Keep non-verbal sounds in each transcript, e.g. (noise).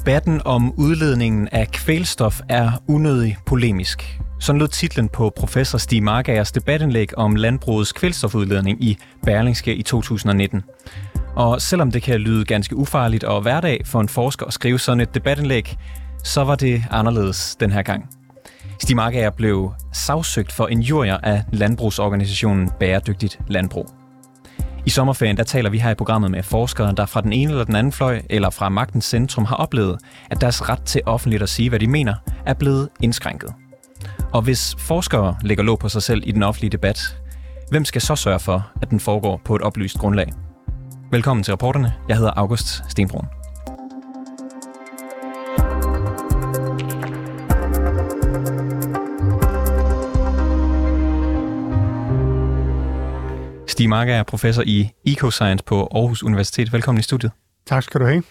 Debatten om udledningen af kvælstof er unødig polemisk. Sådan lød titlen på professor Stig Markagers debatindlæg om landbrugets kvælstofudledning i Berlingske i 2019. Og selvom det kan lyde ganske ufarligt og hverdag for en forsker at skrive sådan et debatindlæg, så var det anderledes den her gang. Stig Markager blev sagsøgt for injurier af landbrugsorganisationen Bæredygtigt Landbrug. I sommerferien der taler vi her i programmet med forskere, der fra den ene eller den anden fløj, eller fra magtens centrum, har oplevet, at deres ret til offentligt at sige, hvad de mener, er blevet indskrænket. Og hvis forskere lægger låg på sig selv i den offentlige debat, hvem skal så sørge for, at den foregår på et oplyst grundlag? Velkommen til reporterne. Jeg hedder August Stenbrun. Stig Marker er professor i Ecoscience på Aarhus Universitet. Velkommen i studiet. Tak skal du have.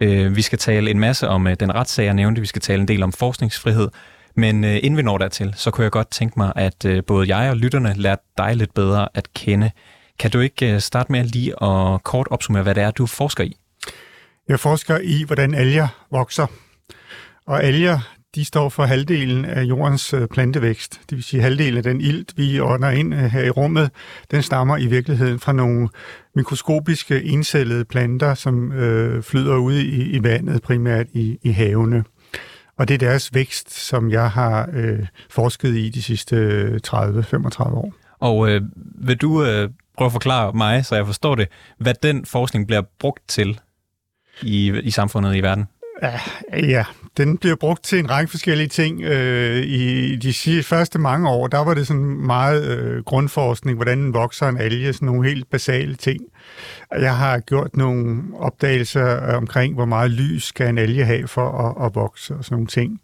Øh, vi skal tale en masse om øh, den retssag, jeg nævnte. Vi skal tale en del om forskningsfrihed. Men øh, inden vi når dertil, så kunne jeg godt tænke mig, at både jeg og lytterne lærte dig lidt bedre at kende. Kan du ikke starte med lige at kort opsummere, hvad det er, du forsker i? Jeg forsker i, hvordan alger vokser. Og alger, de står for halvdelen af jordens øh, plantevækst. Det vil sige, halvdelen af den ilt, vi ånder ind øh, her i rummet, den stammer i virkeligheden fra nogle mikroskopiske encellede planter, som øh, flyder ude i, i vandet, primært i, i havene. Og det er deres vækst, som jeg har øh, forsket i de sidste øh, 30-35 år. Og øh, vil du øh, prøve at forklare mig, så jeg forstår det, hvad den forskning bliver brugt til i, i samfundet i verden? Ja, ja, den bliver brugt til en række forskellige ting. Øh, I de første mange år, der var det sådan meget øh, grundforskning, hvordan vokser en alge, sådan nogle helt basale ting. Jeg har gjort nogle opdagelser øh, omkring, hvor meget lys skal en alge have for at, at vokse og sådan nogle ting.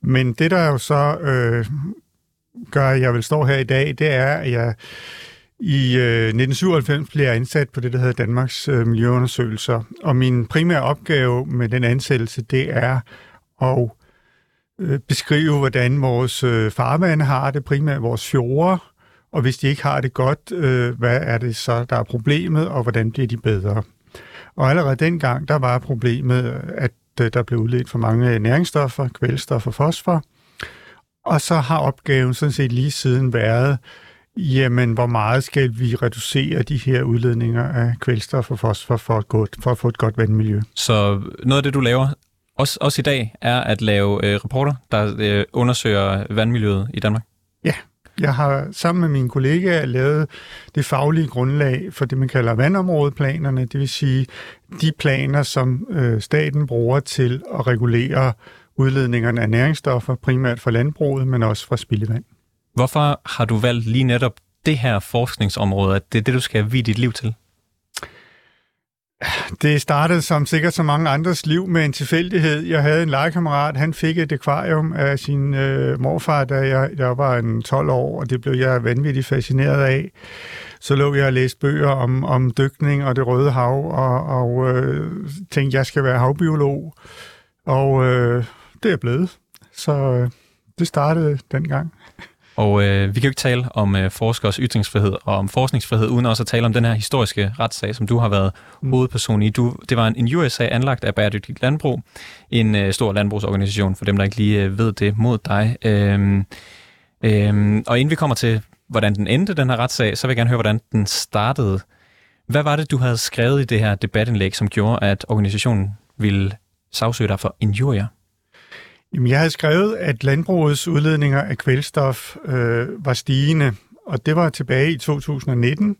Men det, der jo så øh, gør, at jeg vil stå her i dag, det er, at jeg i øh, 1997 blev jeg ansat på det, der hedder Danmarks øh, Miljøundersøgelser, og min primære opgave med den ansættelse, det er at øh, beskrive, hvordan vores øh, farvande har det, primært vores fjorde, og hvis de ikke har det godt, øh, hvad er det så, der er problemet, og hvordan bliver de bedre? Og allerede dengang, der var problemet, at øh, der blev udledt for mange næringsstoffer, kvælstof og fosfor, og så har opgaven sådan set lige siden været, jamen hvor meget skal vi reducere de her udledninger af kvælstof og fosfor for at, godt, for at få et godt vandmiljø? Så noget af det, du laver også, også i dag, er at lave øh, rapporter, der øh, undersøger vandmiljøet i Danmark? Ja, jeg har sammen med mine kollegaer lavet det faglige grundlag for det, man kalder vandområdeplanerne, det vil sige de planer, som øh, staten bruger til at regulere udledningerne af næringsstoffer, primært fra landbruget, men også fra spildevand. Hvorfor har du valgt lige netop det her forskningsområde, at det er det, du skal have dit liv til? Det startede som sikkert så mange andres liv med en tilfældighed. Jeg havde en legekammerat, han fik et akvarium af sin øh, morfar, da jeg, jeg var en 12 år, og det blev jeg vanvittigt fascineret af. Så lå jeg og læste bøger om, om dykning og det røde hav, og, og øh, tænkte, jeg skal være havbiolog. Og øh, det er jeg blevet. Så øh, det startede dengang. Og øh, vi kan jo ikke tale om øh, forskers ytringsfrihed og om forskningsfrihed, uden også at tale om den her historiske retssag, som du har været mm. hovedperson i. Du, det var en, en USA anlagt af Bæredygtigt Landbrug, en øh, stor landbrugsorganisation, for dem, der ikke lige øh, ved det, mod dig. Øhm, øhm, og inden vi kommer til, hvordan den endte, den her retssag, så vil jeg gerne høre, hvordan den startede. Hvad var det, du havde skrevet i det her debatindlæg, som gjorde, at organisationen ville sagsøge dig for injurier? Jamen, jeg havde skrevet, at landbrugets udledninger af kvælstof øh, var stigende, og det var tilbage i 2019.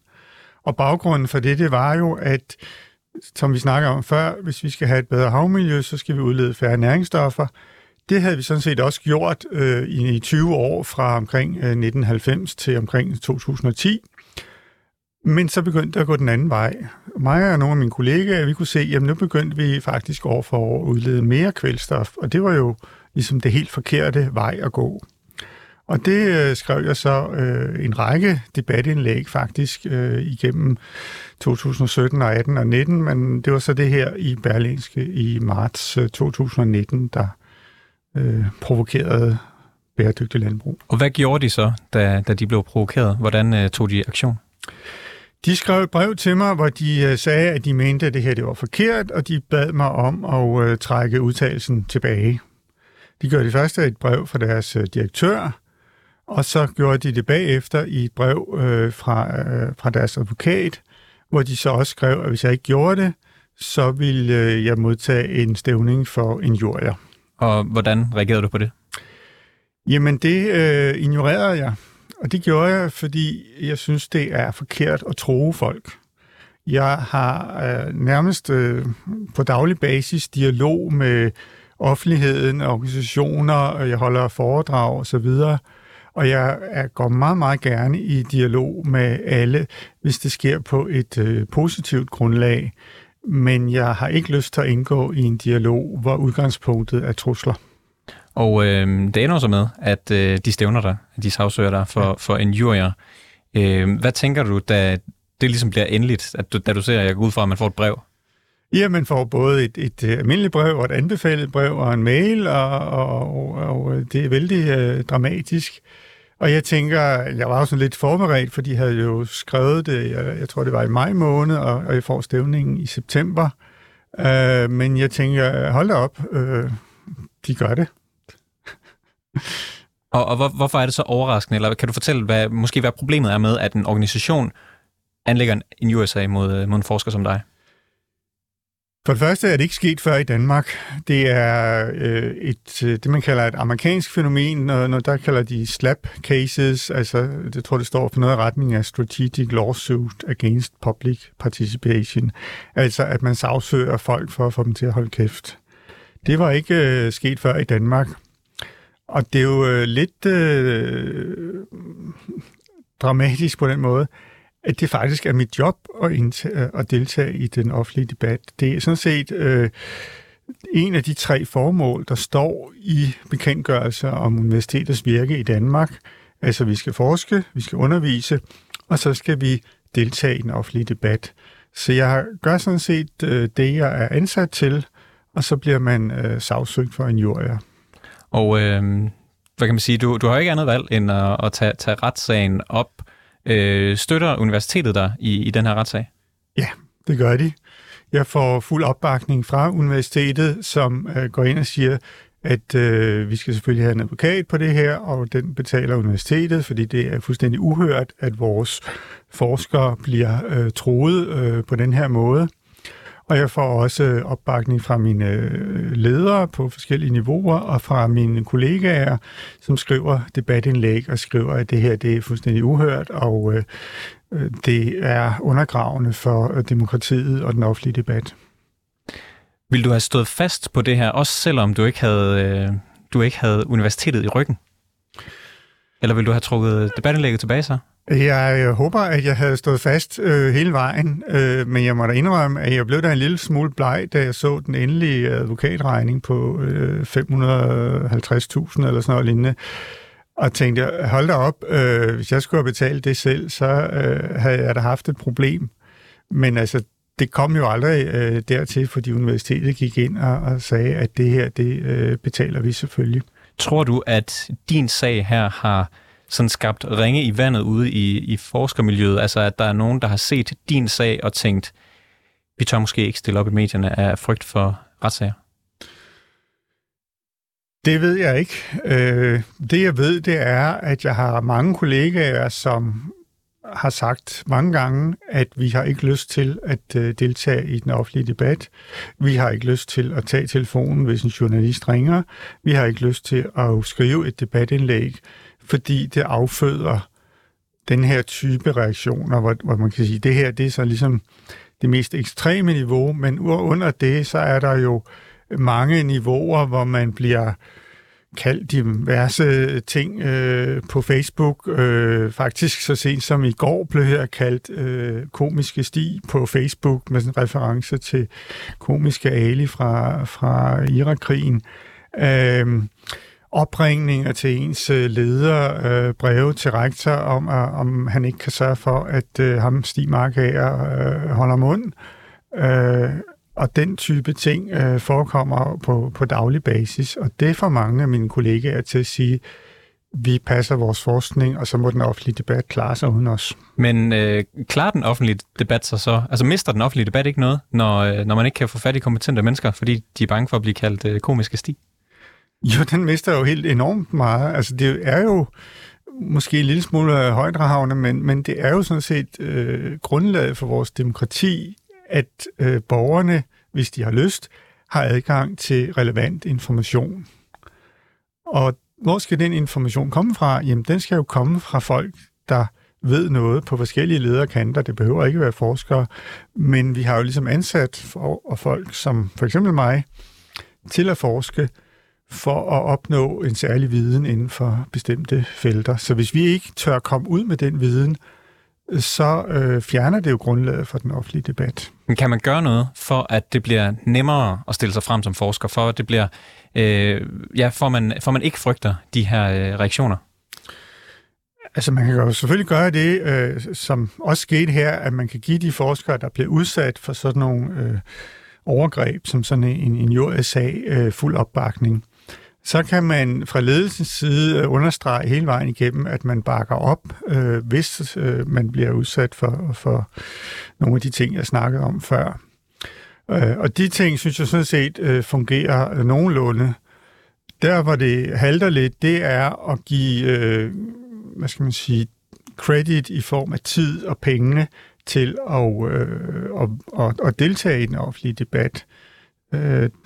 Og baggrunden for det, det var jo, at som vi snakker om før, hvis vi skal have et bedre havmiljø, så skal vi udlede færre næringsstoffer. Det havde vi sådan set også gjort øh, i 20 år fra omkring øh, 1990 til omkring 2010. Men så begyndte det at gå den anden vej. Mig og nogle af mine kollegaer, vi kunne se, at nu begyndte vi faktisk år for år at udlede mere kvælstof, og det var jo ligesom det helt forkerte vej at gå. Og det øh, skrev jeg så øh, en række debatindlæg faktisk øh, igennem 2017 og 18 og 19, men det var så det her i Berlinske i marts 2019, øh, der øh, provokerede bæredygtig landbrug. Og hvad gjorde de så, da, da de blev provokeret? Hvordan øh, tog de aktion? De skrev et brev til mig, hvor de øh, sagde, at de mente, at det her det var forkert, og de bad mig om at øh, trække udtalelsen tilbage. De gjorde det første et brev fra deres øh, direktør, og så gjorde de det bagefter i et brev øh, fra, øh, fra deres advokat, hvor de så også skrev, at hvis jeg ikke gjorde det, så ville øh, jeg modtage en stævning for injurier. Og hvordan reagerede du på det? Jamen, det øh, ignorerede jeg. Og det gjorde jeg, fordi jeg synes, det er forkert at tro folk. Jeg har øh, nærmest øh, på daglig basis dialog med offentligheden, organisationer, og jeg holder foredrag osv., og jeg går meget, meget gerne i dialog med alle, hvis det sker på et øh, positivt grundlag. Men jeg har ikke lyst til at indgå i en dialog, hvor udgangspunktet er trusler. Og øh, det ender så med, at øh, de stævner dig, de sagsøger dig for, ja. for injurier. Øh, hvad tænker du, da det ligesom bliver endeligt, at du, da du ser, at jeg går ud fra, at man får et brev? Ja, man får både et, et, øh, almindeligt brev og et anbefalet brev og en mail, og, og, og, og øh, det er vældig øh, dramatisk. Og jeg tænker, jeg var også lidt forberedt, for de havde jo skrevet det, jeg, jeg tror det var i maj måned, og, og jeg får stævningen i september. Øh, men jeg tænker, hold da op, øh, de gør det. (laughs) og, og hvor, hvorfor er det så overraskende? Eller kan du fortælle, hvad, måske hvad problemet er med, at en organisation anlægger en USA mod, øh, mod en forsker som dig? For det første er det ikke sket før i Danmark. Det er øh, et, øh, det, man kalder et amerikansk fænomen, når, når der kalder de slap cases, altså det tror det står for noget i retning af strategic lawsuit against public participation, altså at man sagsøger folk for at få dem til at holde kæft. Det var ikke øh, sket før i Danmark. Og det er jo øh, lidt øh, dramatisk på den måde, at det faktisk er mit job at, indtage, øh, at deltage i den offentlige debat. Det er sådan set øh, en af de tre formål, der står i bekendtgørelser om universitetets virke i Danmark. Altså, vi skal forske, vi skal undervise, og så skal vi deltage i den offentlige debat. Så jeg gør sådan set øh, det, jeg er ansat til, og så bliver man øh, sagsøgt for en jurier. Og øh, hvad kan man sige, du, du har ikke andet valg end at, at tage, tage retssagen op. Øh, støtter universitetet dig i, i den her retssag? Ja, det gør de. Jeg får fuld opbakning fra universitetet, som øh, går ind og siger, at øh, vi skal selvfølgelig have en advokat på det her, og den betaler universitetet, fordi det er fuldstændig uhørt, at vores forskere bliver øh, troet øh, på den her måde. Og jeg får også øh, opbakning fra mine øh, ledere på forskellige niveauer, og fra mine kollegaer, som skriver debatindlæg og skriver, at det her det er fuldstændig uhørt, og øh, øh det er undergravende for demokratiet og den offentlige debat. Vil du have stået fast på det her, også selvom du ikke havde, du ikke havde universitetet i ryggen? Eller vil du have trukket debattenlægget tilbage så? Jeg håber, at jeg havde stået fast øh, hele vejen, øh, men jeg må da indrømme, at jeg blev da en lille smule bleg, da jeg så den endelige øh, advokatregning på øh, 550.000 eller sådan noget lignende. Og tænkte, hold da op, øh, hvis jeg skulle have betalt det selv, så øh, havde jeg da haft et problem. Men altså, det kom jo aldrig øh, dertil, fordi universitetet gik ind og, og sagde, at det her, det øh, betaler vi selvfølgelig. Tror du, at din sag her har sådan skabt ringe i vandet ude i, i forskermiljøet? Altså, at der er nogen, der har set din sag og tænkt, vi tør måske ikke stille op i medierne af frygt for retssager? Det ved jeg ikke. Øh, det jeg ved, det er, at jeg har mange kollegaer, som har sagt mange gange, at vi har ikke lyst til at øh, deltage i den offentlige debat. Vi har ikke lyst til at tage telefonen, hvis en journalist ringer. Vi har ikke lyst til at skrive et debatindlæg fordi det afføder den her type reaktioner, hvor, hvor man kan sige, det her det er så ligesom det mest ekstreme niveau, men under det, så er der jo mange niveauer, hvor man bliver kaldt diverse ting øh, på Facebook. Øh, faktisk så sent som i går blev her kaldt øh, komiske sti på Facebook med en reference til komiske Ali fra, fra Irakkrigen. Øh, opringninger til ens øh, leder, øh, breve til rektor om, at, om han ikke kan sørge for, at øh, ham Stig Markager øh, holder mund. Øh, og den type ting øh, forekommer på, på daglig basis, og det får mange af mine kollegaer til at sige, vi passer vores forskning, og så må den offentlige debat klare sig uden os. Men øh, klarer den offentlige debat sig så? Altså mister den offentlige debat ikke noget, når, øh, når man ikke kan få fat i kompetente mennesker, fordi de er bange for at blive kaldt øh, komiske sti? Jo, den mister jo helt enormt meget. Altså det er jo måske en lille smule højdragende, men, men det er jo sådan set øh, grundlaget for vores demokrati, at øh, borgerne, hvis de har lyst, har adgang til relevant information. Og hvor skal den information komme fra? Jamen, den skal jo komme fra folk, der ved noget på forskellige lederkanter. Det behøver ikke være forskere, men vi har jo ligesom ansat for, og folk som for eksempel mig til at forske for at opnå en særlig viden inden for bestemte felter. Så hvis vi ikke tør komme ud med den viden, så øh, fjerner det jo grundlaget for den offentlige debat. Men kan man gøre noget for, at det bliver nemmere at stille sig frem som forsker, for at det bliver, øh, ja, for man, for man ikke frygter de her øh, reaktioner? Altså man kan jo selvfølgelig gøre det, øh, som også skete her, at man kan give de forskere, der bliver udsat for sådan nogle øh, overgreb, som sådan en, en jordsag, øh, fuld opbakning så kan man fra ledelsens side øh, understrege hele vejen igennem, at man bakker op, øh, hvis øh, man bliver udsat for, for nogle af de ting, jeg snakkede om før. Øh, og de ting, synes jeg sådan set øh, fungerer nogenlunde. Der, hvor det halter lidt, det er at give, øh, hvad skal man sige, credit i form af tid og penge til at, øh, at, at, at deltage i den offentlige debat. Øh,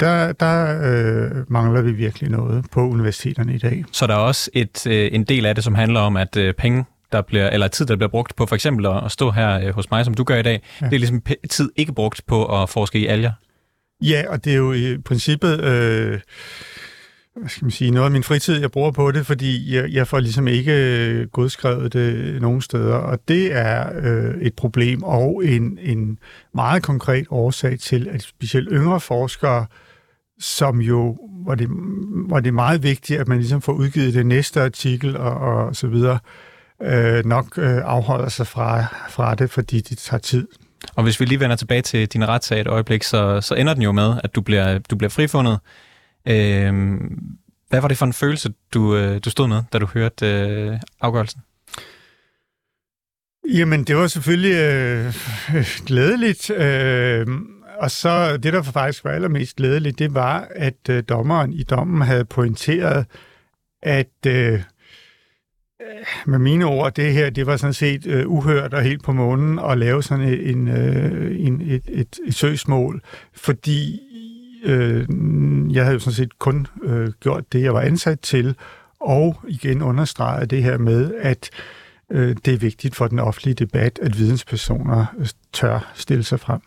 der der øh, mangler vi virkelig noget på universiteterne i dag. Så der er også et, øh, en del af det, som handler om, at øh, penge der bliver, eller tid, der bliver brugt på for eksempel at, stå her øh, hos mig, som du gør i dag, ja. det er ligesom tid ikke brugt på at forske i alger. Ja, og det er jo i princippet... Øh, hvad skal man sige, noget af min fritid, jeg bruger på det, fordi jeg, jeg får ligesom ikke øh, godskrevet det nogen steder, og det er øh, et problem og en, en meget konkret årsag til, at specielt yngre forskere, som jo, hvor det, hvor det er meget vigtigt, at man ligesom får udgivet det næste artikel og, og så videre, øh, nok øh, afholder sig fra, fra det, fordi det tager tid. Og hvis vi lige vender tilbage til din retssag et øjeblik, så, så ender den jo med, at du bliver, du bliver frifundet, Øh, hvad var det for en følelse, du, øh, du stod med, da du hørte øh, afgørelsen? Jamen, det var selvfølgelig øh, (laughs) glædeligt. Øh, og så det, der faktisk var allermest glædeligt, det var, at øh, dommeren i dommen havde pointeret, at øh, med mine ord, det her, det var sådan set øh, uhørt og helt på månen at lave sådan en, øh, en, et, et, et søgsmål, fordi øh, jeg havde jo sådan set kun øh, gjort det, jeg var ansat til, og igen understreget det her med, at øh, det er vigtigt for den offentlige debat, at videnspersoner øh, tør stille sig frem.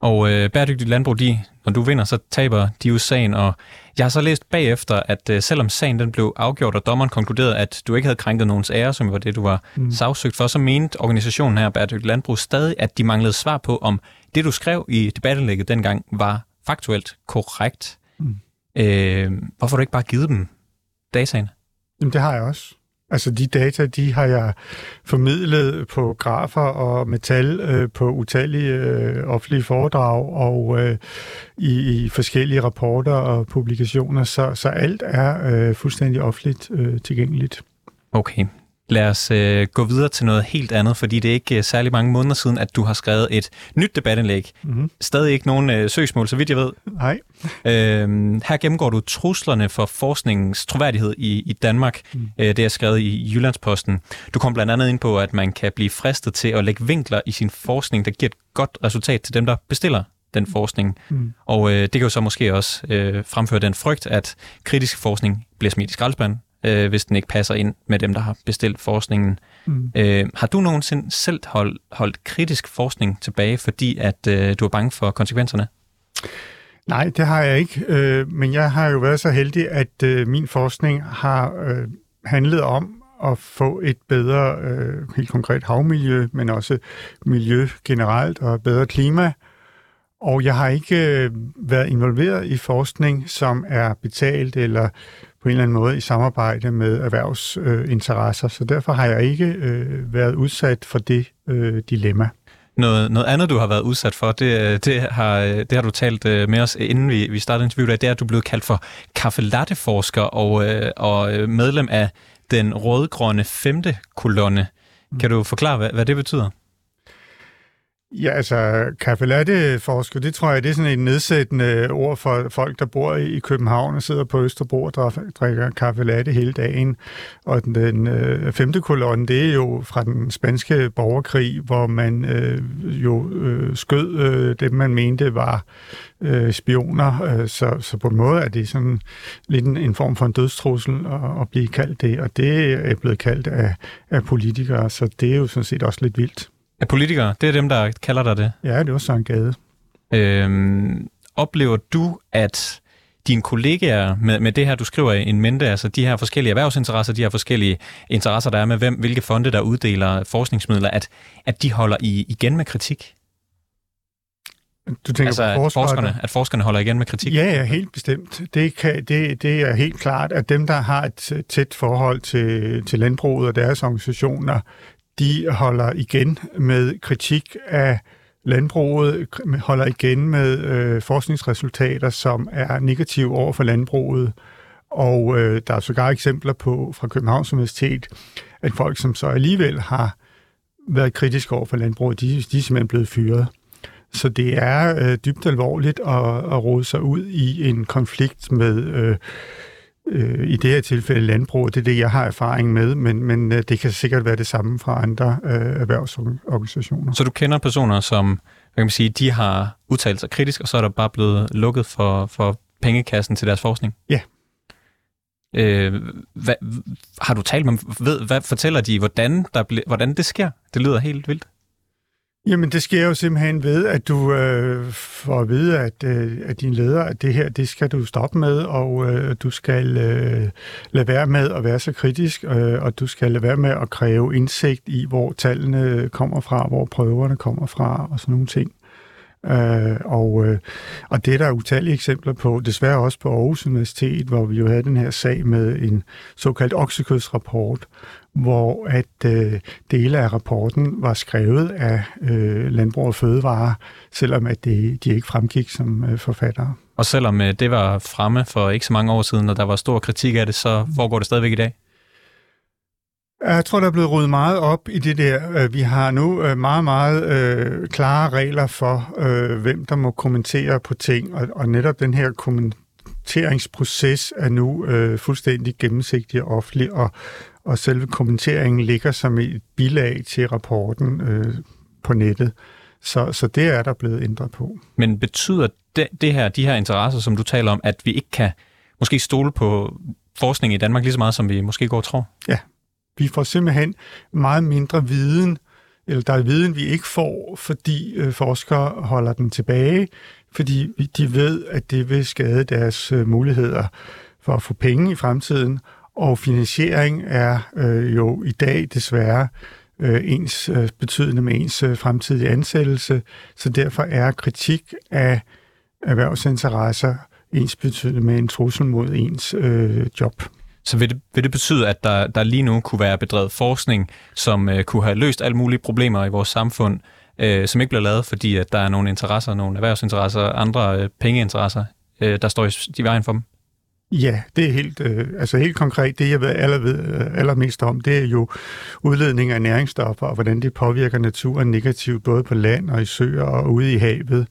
Og øh, bæredygtigt landbrug, de, når du vinder, så taber de jo sagen, og jeg har så læst bagefter, at øh, selvom sagen den blev afgjort, og dommeren konkluderede, at du ikke havde krænket nogens ære, som var det, du var mm. sagsøgt for, så mente organisationen her, Bæredygtigt Landbrug, stadig, at de manglede svar på, om det, du skrev i debattenlægget dengang, var faktuelt korrekt. Mm. Øh, hvorfor har du ikke bare givet dem dataene? Jamen, det har jeg også. Altså, de data, de har jeg formidlet på grafer og metal øh, på utallige øh, offentlige foredrag og øh, i, i forskellige rapporter og publikationer, så, så alt er øh, fuldstændig offentligt øh, tilgængeligt. Okay, Lad os øh, gå videre til noget helt andet, fordi det er ikke øh, særlig mange måneder siden, at du har skrevet et nyt debatindlæg. Mm-hmm. Stadig ikke nogen øh, søgsmål, så vidt jeg ved. Nej. Øh, her gennemgår du truslerne for forskningens troværdighed i, i Danmark. Mm. Øh, det er skrevet i Jyllandsposten. Du kom blandt andet ind på, at man kan blive fristet til at lægge vinkler i sin forskning, der giver et godt resultat til dem, der bestiller den forskning. Mm. Og øh, det kan jo så måske også øh, fremføre den frygt, at kritisk forskning bliver smidt i skraldespanden, øh, hvis den ikke passer ind med dem, der har bestilt forskningen. Mm. Øh, har du nogensinde selv hold, holdt kritisk forskning tilbage, fordi at øh, du er bange for konsekvenserne? Nej, det har jeg ikke. Øh, men jeg har jo været så heldig, at øh, min forskning har øh, handlet om at få et bedre, øh, helt konkret havmiljø, men også miljø generelt og bedre klima. Og jeg har ikke øh, været involveret i forskning, som er betalt eller på en eller anden måde i samarbejde med erhvervsinteresser, så derfor har jeg ikke øh, været udsat for det øh, dilemma. Noget, noget andet, du har været udsat for, det, øh, det, har, øh, det har du talt øh, med os, inden vi, vi startede interviewet, det er, at du er blevet kaldt for kaffelatteforsker og, øh, og medlem af den rødgrønne femte kolonne. Kan du forklare, hvad, hvad det betyder? Ja, altså, kaffe latte forsker, det tror jeg, det er sådan et nedsættende ord for folk, der bor i København og sidder på Østerbro og drikker kaffe latte hele dagen. Og den, den øh, femte kolonne, det er jo fra den spanske borgerkrig, hvor man øh, jo øh, skød øh, dem, man mente var øh, spioner. Øh, så, så på en måde er det sådan lidt en, en form for en dødstrussel at, at blive kaldt det, og det er blevet kaldt af, af politikere, så det er jo sådan set også lidt vildt. Af politikere? Det er dem, der kalder dig det? Ja, det var Søren Gade. Øhm, oplever du, at dine kollegaer med, med det her, du skriver en mente, altså de her forskellige erhvervsinteresser, de her forskellige interesser, der er med hvem, hvilke fonde, der uddeler forskningsmidler, at, at de holder i, igen med kritik? Du tænker altså, på forskerne, at forskerne holder igen med kritik? Ja, ja, helt bestemt. Det, kan, det, det er helt klart, at dem, der har et tæt forhold til, til landbruget og deres organisationer, de holder igen med kritik af landbruget, holder igen med øh, forskningsresultater, som er negative over for landbruget. Og øh, der er sågar eksempler på fra Københavns Universitet, at folk, som så alligevel har været kritiske over for landbruget, de, de er simpelthen blevet fyret. Så det er øh, dybt alvorligt at, at rode sig ud i en konflikt med øh, øh, i det her tilfælde landbrug. Det er det, jeg har erfaring med, men, men øh, det kan sikkert være det samme fra andre øh, erhvervsorganisationer. Så du kender personer, som hvad kan man sige, de har udtalt sig kritisk, og så er der bare blevet lukket for, for pengekassen til deres forskning? Ja. Øh, hvad, har du talt med dem? Ved, hvad fortæller de, hvordan, der ble, hvordan det sker? Det lyder helt vildt. Jamen, det sker jo simpelthen ved, at du øh, får at vide, at, øh, at din leder, at det her, det skal du stoppe med, og øh, du skal øh, lade være med at være så kritisk, øh, og du skal lade være med at kræve indsigt i, hvor tallene kommer fra, hvor prøverne kommer fra, og sådan nogle ting. Øh, og, øh, og det er der utallige eksempler på, desværre også på Aarhus Universitet, hvor vi jo havde den her sag med en såkaldt oksekødsrapport, hvor at øh, dele af rapporten var skrevet af øh, Landbrug og Fødevare, selvom at det, de ikke fremgik som øh, forfattere. Og selvom øh, det var fremme for ikke så mange år siden, og der var stor kritik af det, så foregår det stadigvæk i dag? Jeg tror, der er blevet ryddet meget op i det der. Øh, vi har nu øh, meget, meget øh, klare regler for, øh, hvem der må kommentere på ting, og, og netop den her kommenteringsproces er nu øh, fuldstændig gennemsigtig og offentlig, og, og selve kommenteringen ligger som et bilag til rapporten øh, på nettet. Så, så det er der blevet ændret på. Men betyder det, det her, de her interesser, som du taler om, at vi ikke kan måske stole på forskning i Danmark lige så meget, som vi måske går og tror? Ja, vi får simpelthen meget mindre viden, eller der er viden, vi ikke får, fordi øh, forskere holder den tilbage, fordi de ved, at det vil skade deres øh, muligheder for at få penge i fremtiden, og finansiering er øh, jo i dag desværre øh, ens øh, betydende med ens øh, fremtidige ansættelse, så derfor er kritik af erhvervsinteresser ens betydende med en trussel mod ens øh, job. Så vil det, vil det betyde, at der, der lige nu kunne være bedrevet forskning, som øh, kunne have løst alle mulige problemer i vores samfund, øh, som ikke bliver lavet, fordi at der er nogle interesser, nogle erhvervsinteresser, andre øh, pengeinteresser, øh, der står i, i vejen for dem? Ja, det er helt, øh, altså helt konkret. Det, jeg ved, aller ved øh, allermest om, det er jo udledning af næringsstoffer, og hvordan det påvirker naturen negativt, både på land og i søer og ude i havet,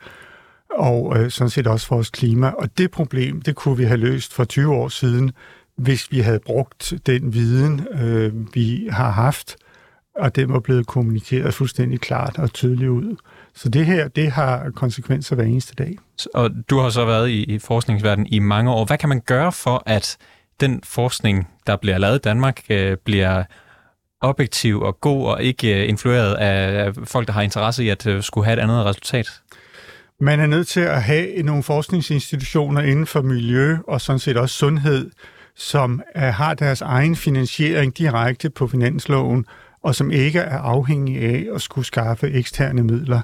og øh, sådan set også vores klima. Og det problem, det kunne vi have løst for 20 år siden, hvis vi havde brugt den viden, øh, vi har haft, og den var blevet kommunikeret fuldstændig klart og tydeligt ud. Så det her, det har konsekvenser hver eneste dag. Og du har så været i, forskningsverdenen i mange år. Hvad kan man gøre for, at den forskning, der bliver lavet i Danmark, øh, bliver objektiv og god og ikke øh, influeret af folk, der har interesse i at øh, skulle have et andet resultat? Man er nødt til at have nogle forskningsinstitutioner inden for miljø og sådan set også sundhed, som er, har deres egen finansiering direkte på finansloven, og som ikke er afhængig af at skulle skaffe eksterne midler.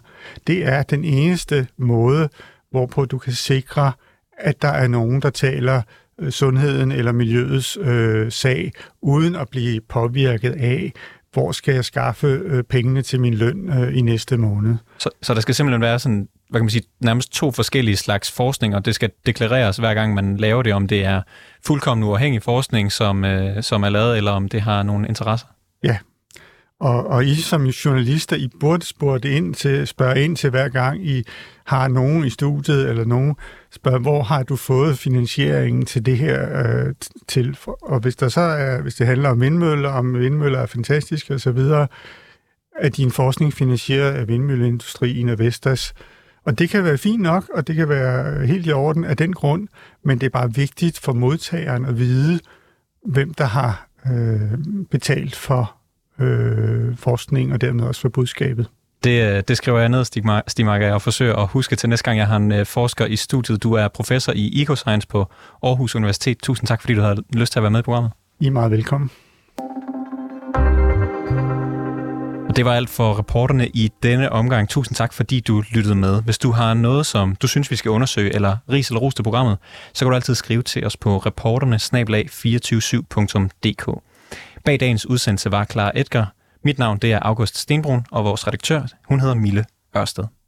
Det er den eneste måde, hvorpå du kan sikre, at der er nogen, der taler øh, sundheden eller miljøets øh, sag, uden at blive påvirket af, hvor skal jeg skaffe øh, pengene til min løn øh, i næste måned. Så, så der skal simpelthen være sådan hvad kan man sige, nærmest to forskellige slags forskning, og det skal deklareres hver gang man laver det, om det er fuldkommen uafhængig forskning, som, øh, som er lavet, eller om det har nogle interesser. Ja, og, og I som journalister, I burde spørge ind til, spørge ind til hver gang I har nogen i studiet, eller nogen spørger, hvor har du fået finansieringen til det her øh, til? Og hvis der så er, hvis det handler om vindmøller, om vindmøller er fantastiske osv., er din forskning finansieret af vindmølleindustrien og Vestas. Og det kan være fint nok, og det kan være helt i orden af den grund, men det er bare vigtigt for modtageren at vide, hvem der har øh, betalt for øh, forskning og dermed også for budskabet. Det, øh, det skriver jeg ned, Stig Marker, og forsøger at huske til næste gang, jeg har en øh, forsker i studiet. Du er professor i Ecoscience på Aarhus Universitet. Tusind tak, fordi du havde lyst til at være med i programmet. I er meget velkommen. Det var alt for reporterne i denne omgang. Tusind tak, fordi du lyttede med. Hvis du har noget, som du synes, vi skal undersøge, eller ris eller ros til programmet, så kan du altid skrive til os på reporterne-247.dk. Bag dagens udsendelse var Clara Edgar. Mit navn det er August Stenbrun, og vores redaktør hun hedder Mille Ørsted.